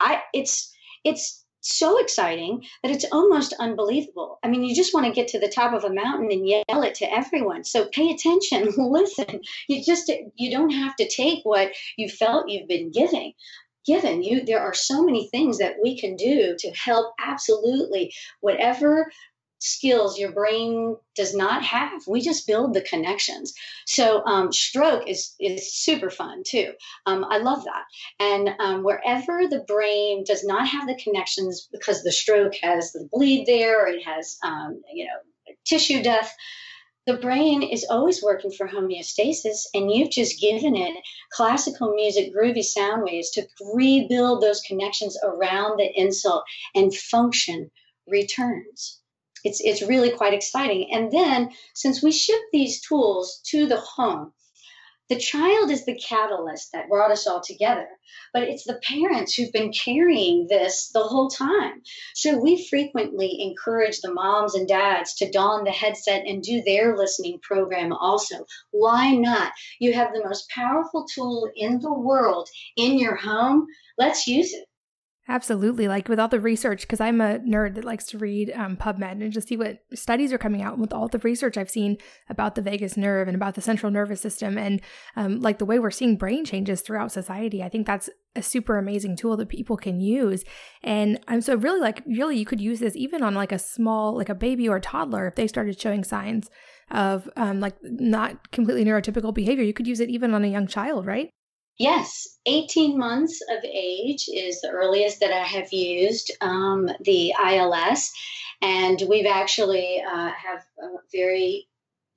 I, it's, it's, so exciting that it's almost unbelievable. I mean, you just want to get to the top of a mountain and yell it to everyone. So pay attention, listen. You just you don't have to take what you felt you've been giving given you there are so many things that we can do to help absolutely whatever skills your brain does not have. We just build the connections. So um, stroke is is super fun too. Um, I love that. And um, wherever the brain does not have the connections because the stroke has the bleed there, or it has um, you know tissue death. The brain is always working for homeostasis, and you've just given it classical music, groovy sound waves to rebuild those connections around the insult, and function returns it's it's really quite exciting. And then since we ship these tools to the home, the child is the catalyst that brought us all together, but it's the parents who've been carrying this the whole time. So we frequently encourage the moms and dads to don the headset and do their listening program also. Why not? You have the most powerful tool in the world in your home. Let's use it. Absolutely. Like with all the research, because I'm a nerd that likes to read um, PubMed and just see what studies are coming out. And with all the research I've seen about the vagus nerve and about the central nervous system and um, like the way we're seeing brain changes throughout society, I think that's a super amazing tool that people can use. And I'm so really like, really, you could use this even on like a small, like a baby or a toddler if they started showing signs of um, like not completely neurotypical behavior. You could use it even on a young child, right? Yes, 18 months of age is the earliest that I have used um, the ILS, and we've actually uh, have very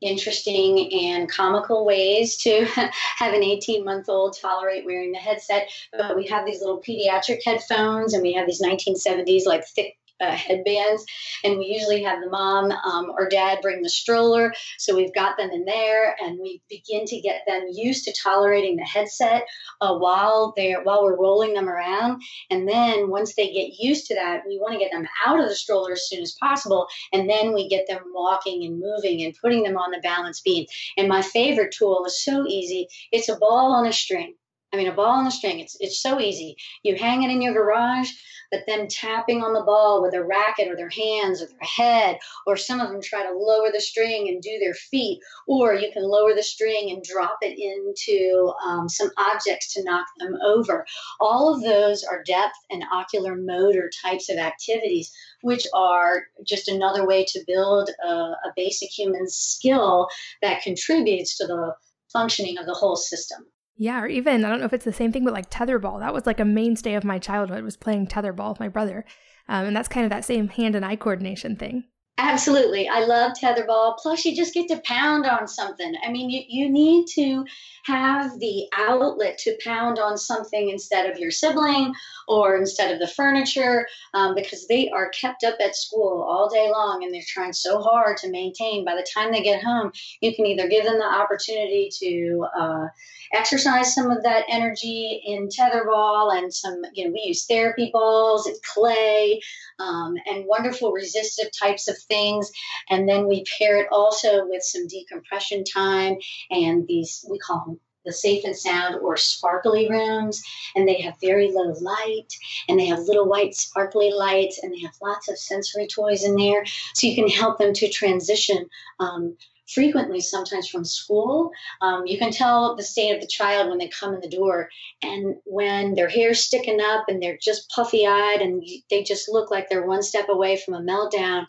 interesting and comical ways to have an 18 month old tolerate wearing the headset. But we have these little pediatric headphones, and we have these 1970s like thick uh, headbands. And we usually have the mom um, or dad bring the stroller. So we've got them in there and we begin to get them used to tolerating the headset uh, while they're while we're rolling them around. And then once they get used to that, we want to get them out of the stroller as soon as possible. And then we get them walking and moving and putting them on the balance beam. And my favorite tool is so easy. It's a ball on a string. I mean, a ball and a string. It's it's so easy. You hang it in your garage but them tapping on the ball with a racket or their hands or their head, or some of them try to lower the string and do their feet, or you can lower the string and drop it into um, some objects to knock them over. All of those are depth and ocular motor types of activities, which are just another way to build a, a basic human skill that contributes to the functioning of the whole system. Yeah, or even I don't know if it's the same thing, but like tetherball. That was like a mainstay of my childhood was playing tetherball with my brother. Um, and that's kind of that same hand and eye coordination thing. Absolutely. I love tetherball. Plus, you just get to pound on something. I mean, you, you need to have the outlet to pound on something instead of your sibling or instead of the furniture um, because they are kept up at school all day long and they're trying so hard to maintain. By the time they get home, you can either give them the opportunity to uh, exercise some of that energy in tetherball and some, you know, we use therapy balls and clay um, and wonderful resistive types of things. And then we pair it also with some decompression time and these, we call them the safe and sound or sparkly rooms and they have very low light and they have little white sparkly lights and they have lots of sensory toys in there so you can help them to transition um, frequently sometimes from school. Um, you can tell the state of the child when they come in the door. And when their hair's sticking up and they're just puffy eyed and they just look like they're one step away from a meltdown,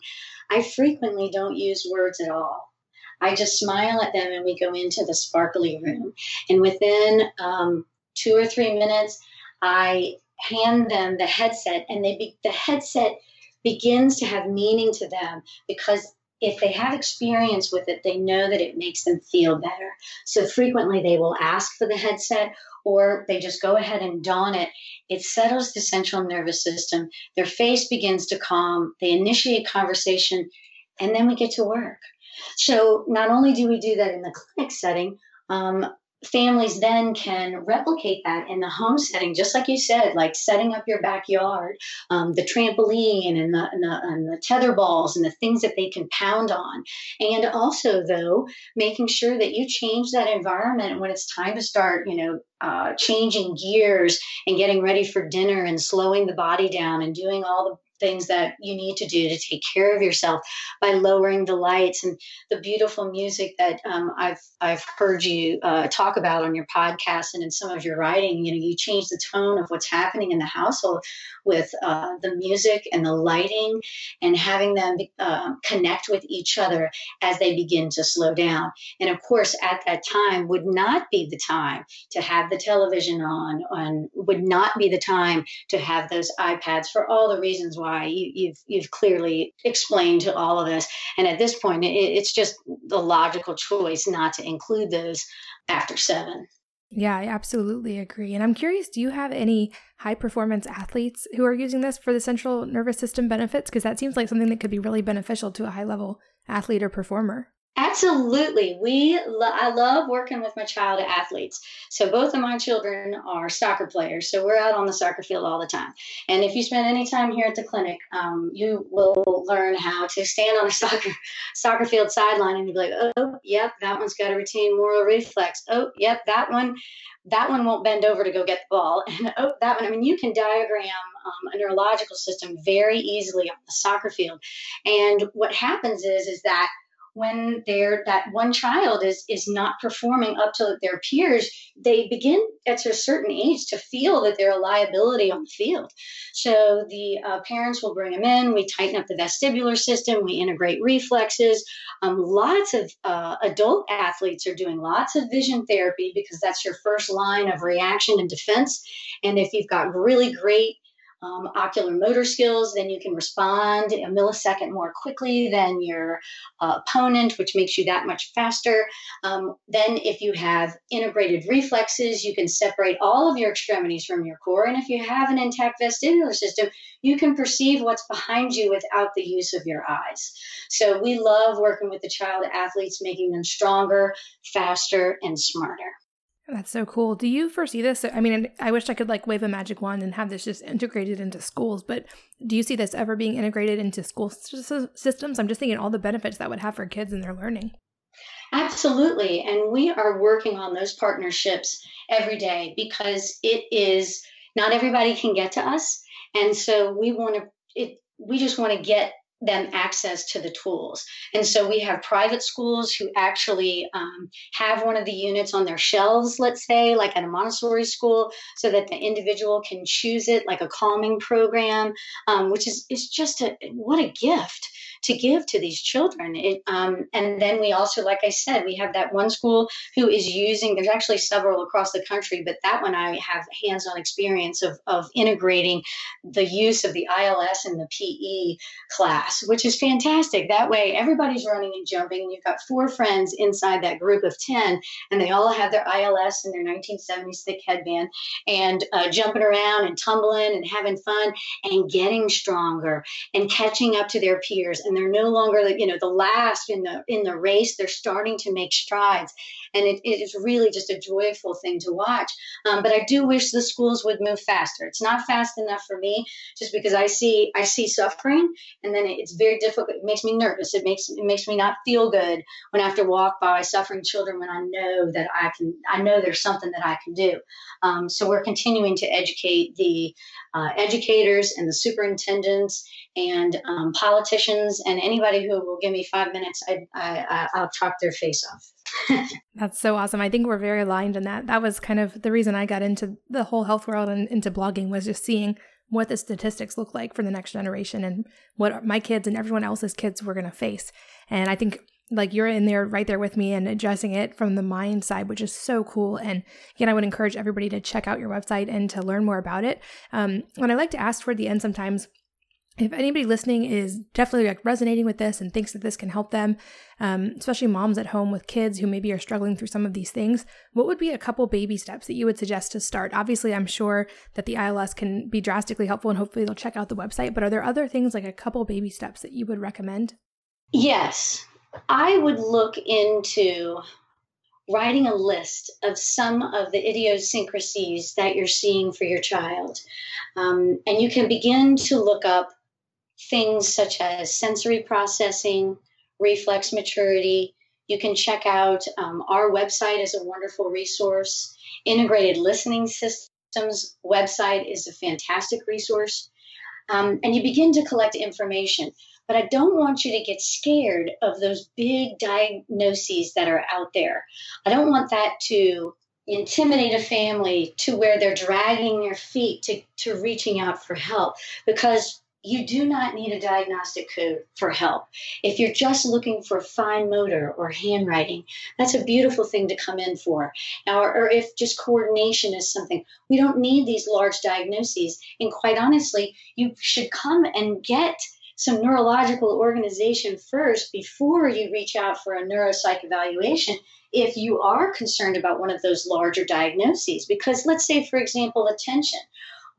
I frequently don't use words at all. I just smile at them and we go into the sparkly room. And within um, two or three minutes, I hand them the headset and they be, the headset begins to have meaning to them because if they have experience with it, they know that it makes them feel better. So frequently they will ask for the headset or they just go ahead and don it. It settles the central nervous system. Their face begins to calm. They initiate conversation, and then we get to work. So not only do we do that in the clinic setting, um, families then can replicate that in the home setting, just like you said, like setting up your backyard, um, the trampoline and the, and the, and the tether balls and the things that they can pound on. And also, though, making sure that you change that environment when it's time to start, you know, uh, changing gears and getting ready for dinner and slowing the body down and doing all the things that you need to do to take care of yourself by lowering the lights and the beautiful music that um, I've I've heard you uh, talk about on your podcast and in some of your writing. You know, you change the tone of what's happening in the household with uh, the music and the lighting, and having them uh, connect with each other as they begin to slow down. And of course, at that time would not be the time to have the television on, and would not be the time to have those iPads for all the reasons why why. You, have you've, clearly explained to all of us, and at this point, it, it's just the logical choice not to include those after seven. Yeah, I absolutely agree. And I'm curious, do you have any high performance athletes who are using this for the central nervous system benefits? Because that seems like something that could be really beneficial to a high level athlete or performer. Absolutely. We lo- I love working with my child athletes. So both of my children are soccer players. So we're out on the soccer field all the time. And if you spend any time here at the clinic, um, you will learn how to stand on a soccer soccer field sideline and you'll be like, oh, yep, that one's got a retained Moro reflex. Oh, yep, that one that one won't bend over to go get the ball. And oh, that one, I mean, you can diagram um, a neurological system very easily on the soccer field. And what happens is, is that when they're that one child is is not performing up to their peers they begin at a certain age to feel that they're a liability on the field. So the uh, parents will bring them in we tighten up the vestibular system we integrate reflexes. Um, lots of uh, adult athletes are doing lots of vision therapy because that's your first line of reaction and defense. And if you've got really great um, ocular motor skills, then you can respond a millisecond more quickly than your uh, opponent, which makes you that much faster. Um, then, if you have integrated reflexes, you can separate all of your extremities from your core. And if you have an intact vestibular system, you can perceive what's behind you without the use of your eyes. So, we love working with the child athletes, making them stronger, faster, and smarter. That's so cool. Do you foresee this? I mean, I wish I could like wave a magic wand and have this just integrated into schools, but do you see this ever being integrated into school systems? I'm just thinking all the benefits that would have for kids and their learning. Absolutely. And we are working on those partnerships every day because it is not everybody can get to us. And so we want to, it, we just want to get them access to the tools. And so we have private schools who actually um, have one of the units on their shelves, let's say, like at a Montessori school, so that the individual can choose it, like a calming program, um, which is, is just a what a gift to give to these children. It, um, and then we also, like I said, we have that one school who is using. There's actually several across the country, but that one I have hands-on experience of of integrating the use of the ILS in the PE class, which is fantastic. That way, everybody's running and jumping, and you've got four friends inside that group of ten, and they all have their ILS and their 1970s thick headband, and uh, jumping around and tumbling and having fun and getting stronger and catching up to their peers. And they're no longer, you know, the last in the in the race. They're starting to make strides, and it, it is really just a joyful thing to watch. Um, but I do wish the schools would move faster. It's not fast enough for me, just because I see I see suffering, and then it's very difficult. It makes me nervous. It makes it makes me not feel good when I have to walk by suffering children when I know that I can. I know there's something that I can do. Um, so we're continuing to educate the uh, educators and the superintendents and um, politicians and anybody who will give me five minutes. I, I, I'll talk their face off. That's so awesome. I think we're very aligned in that. That was kind of the reason I got into the whole health world and into blogging was just seeing what the statistics look like for the next generation and what my kids and everyone else's kids were going to face. And I think like you're in there right there with me and addressing it from the mind side, which is so cool. And again, I would encourage everybody to check out your website and to learn more about it. Um, when I like to ask for the end sometimes, if anybody listening is definitely like resonating with this and thinks that this can help them, um, especially moms at home with kids who maybe are struggling through some of these things, what would be a couple baby steps that you would suggest to start? Obviously, I'm sure that the ILS can be drastically helpful and hopefully they'll check out the website, but are there other things like a couple baby steps that you would recommend? Yes. I would look into writing a list of some of the idiosyncrasies that you're seeing for your child. Um, and you can begin to look up things such as sensory processing, reflex maturity. You can check out um, our website is a wonderful resource. Integrated Listening Systems website is a fantastic resource. Um, and you begin to collect information. But I don't want you to get scared of those big diagnoses that are out there. I don't want that to intimidate a family to where they're dragging their feet to, to reaching out for help because you do not need a diagnostic code for help. If you're just looking for fine motor or handwriting, that's a beautiful thing to come in for. Or, or, if just coordination is something, we don't need these large diagnoses. And quite honestly, you should come and get some neurological organization first before you reach out for a neuropsych evaluation if you are concerned about one of those larger diagnoses. Because let's say, for example, attention.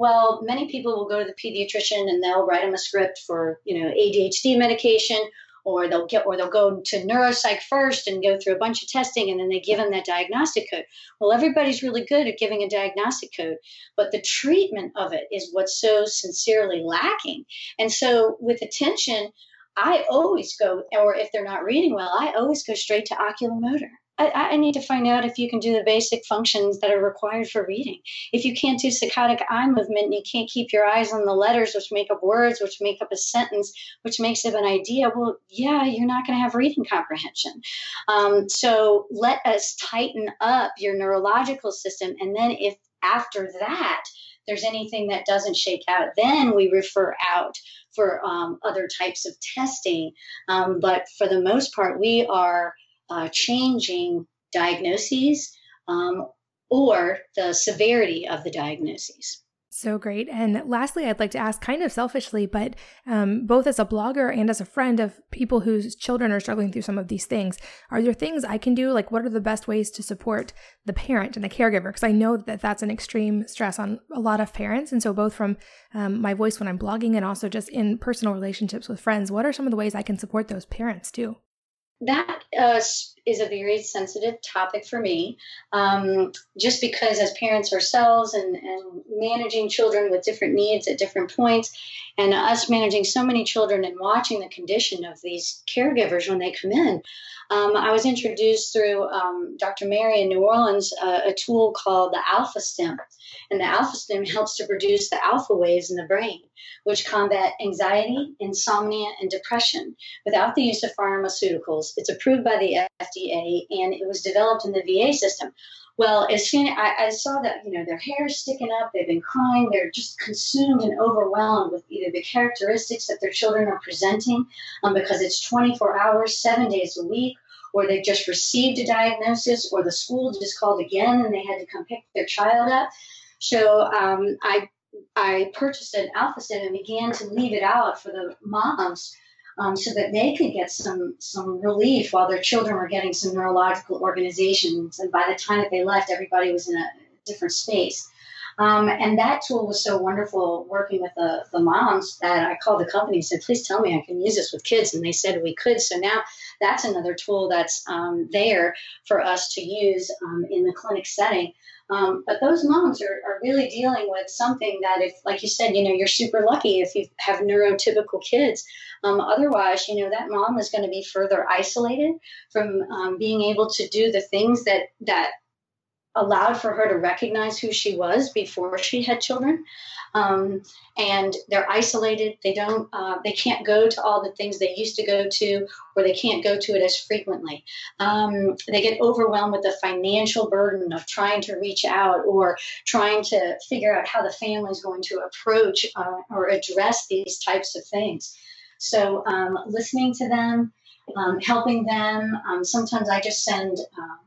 Well, many people will go to the pediatrician and they'll write them a script for, you know, ADHD medication or they'll get or they'll go to neuropsych first and go through a bunch of testing and then they give them that diagnostic code. Well everybody's really good at giving a diagnostic code but the treatment of it is what's so sincerely lacking. And so with attention i always go or if they're not reading well i always go straight to oculomotor I, I, need to find out if you can do the basic functions that are required for reading. If you can't do saccadic eye movement and you can't keep your eyes on the letters which make up words, which make up a sentence, which makes up an idea, well, yeah, you're not going to have reading comprehension. Um, so let us tighten up your neurological system. And then if after that, there's anything that doesn't shake out, then we refer out for um, other types of testing. Um, but for the most part, we are uh, changing diagnoses um, or the severity of the diagnoses. So great. And lastly, I'd like to ask kind of selfishly, but um, both as a blogger and as a friend of people whose children are struggling through some of these things, are there things I can do? Like, what are the best ways to support the parent and the caregiver? Because I know that that's an extreme stress on a lot of parents. And so, both from um, my voice when I'm blogging and also just in personal relationships with friends, what are some of the ways I can support those parents too? That uh, is a very sensitive topic for me, um, just because as parents ourselves and, and managing children with different needs at different points, and us managing so many children and watching the condition of these caregivers when they come in, um, I was introduced through um, Dr. Mary in New Orleans uh, a tool called the Alpha Stim. And the Alpha Stim helps to produce the alpha waves in the brain, which combat anxiety, insomnia, and depression without the use of pharmaceuticals. It's approved by the FDA, and it was developed in the VA system. Well, as soon I, I saw that, you know, their hair is sticking up, they've been crying, they're just consumed and overwhelmed with either the characteristics that their children are presenting, um, because it's 24 hours, seven days a week, or they've just received a diagnosis, or the school just called again and they had to come pick their child up. So um, I I purchased an AlphaStim and began to leave it out for the moms um, so that they could get some some relief while their children were getting some neurological organizations. And by the time that they left, everybody was in a different space. Um, and that tool was so wonderful working with the, the moms that I called the company and said, please tell me I can use this with kids. And they said we could. So now that's another tool that's um, there for us to use um, in the clinic setting. Um, but those moms are, are really dealing with something that, if, like you said, you know, you're super lucky if you have neurotypical kids. Um, otherwise, you know, that mom is going to be further isolated from um, being able to do the things that that allowed for her to recognize who she was before she had children. Um, and they're isolated. They don't uh, they can't go to all the things they used to go to or they can't go to it as frequently. Um, they get overwhelmed with the financial burden of trying to reach out or trying to figure out how the family is going to approach uh, or address these types of things. So um, listening to them um, helping them um, sometimes i just send um,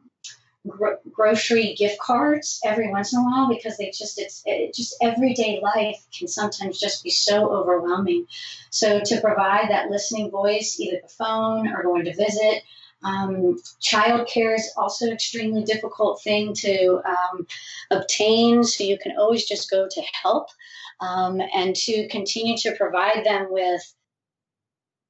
gro- grocery gift cards every once in a while because they just it's it, just everyday life can sometimes just be so overwhelming. So to provide that listening voice, either the phone or going to visit. Um, childcare is also an extremely difficult thing to um, obtain, so you can always just go to help um, and to continue to provide them with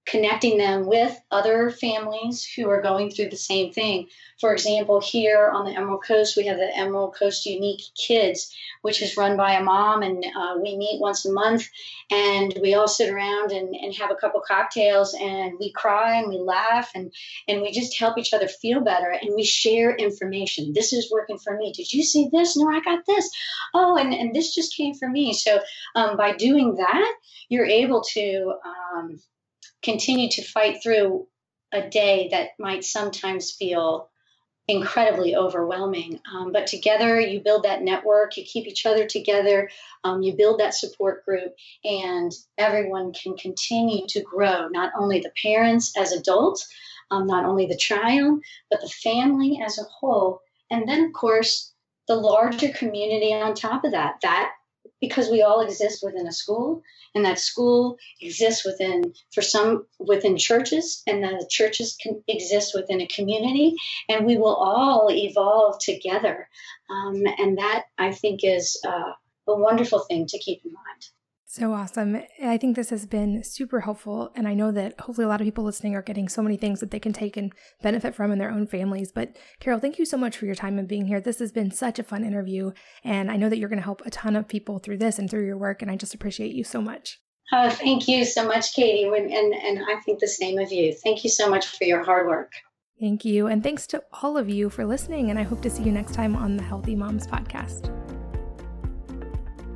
connecting them with other families who are going through the same thing. For example, here on the Emerald Coast, we have the Emerald Coast Unique Kids, which is run by a mom, and uh, we meet once a month and we all sit around and, and have a couple cocktails and we cry and we laugh and, and we just help each other feel better and we share information. This is working for me. Did you see this? No, I got this. Oh, and, and this just came for me. So um, by doing that, you're able to. Um, continue to fight through a day that might sometimes feel incredibly overwhelming. Um, but together, you build that network, you keep each other together, um, you build that support group, and everyone can continue to grow. Not only the parents as adults, um, not only the child, but the family as a whole. And then, of course, the larger community on top of that. That because we all exist within a school and that school exists within for some within churches and the churches can exist within a community and we will all evolve together. Um, and that i think is uh, a wonderful thing to keep in mind so awesome. I think this has been super helpful. And I know that hopefully a lot of people listening are getting so many things that they can take and benefit from in their own families. But Carol, thank you so much for your time and being here. This has been such a fun interview. And I know that you're going to help a ton of people through this and through your work. And I just appreciate you so much. Oh, thank you so much, Katie. And, and, and I think the same of you. Thank you so much for your hard work. Thank you. And thanks to all of you for listening. And I hope to see you next time on the Healthy Moms Podcast.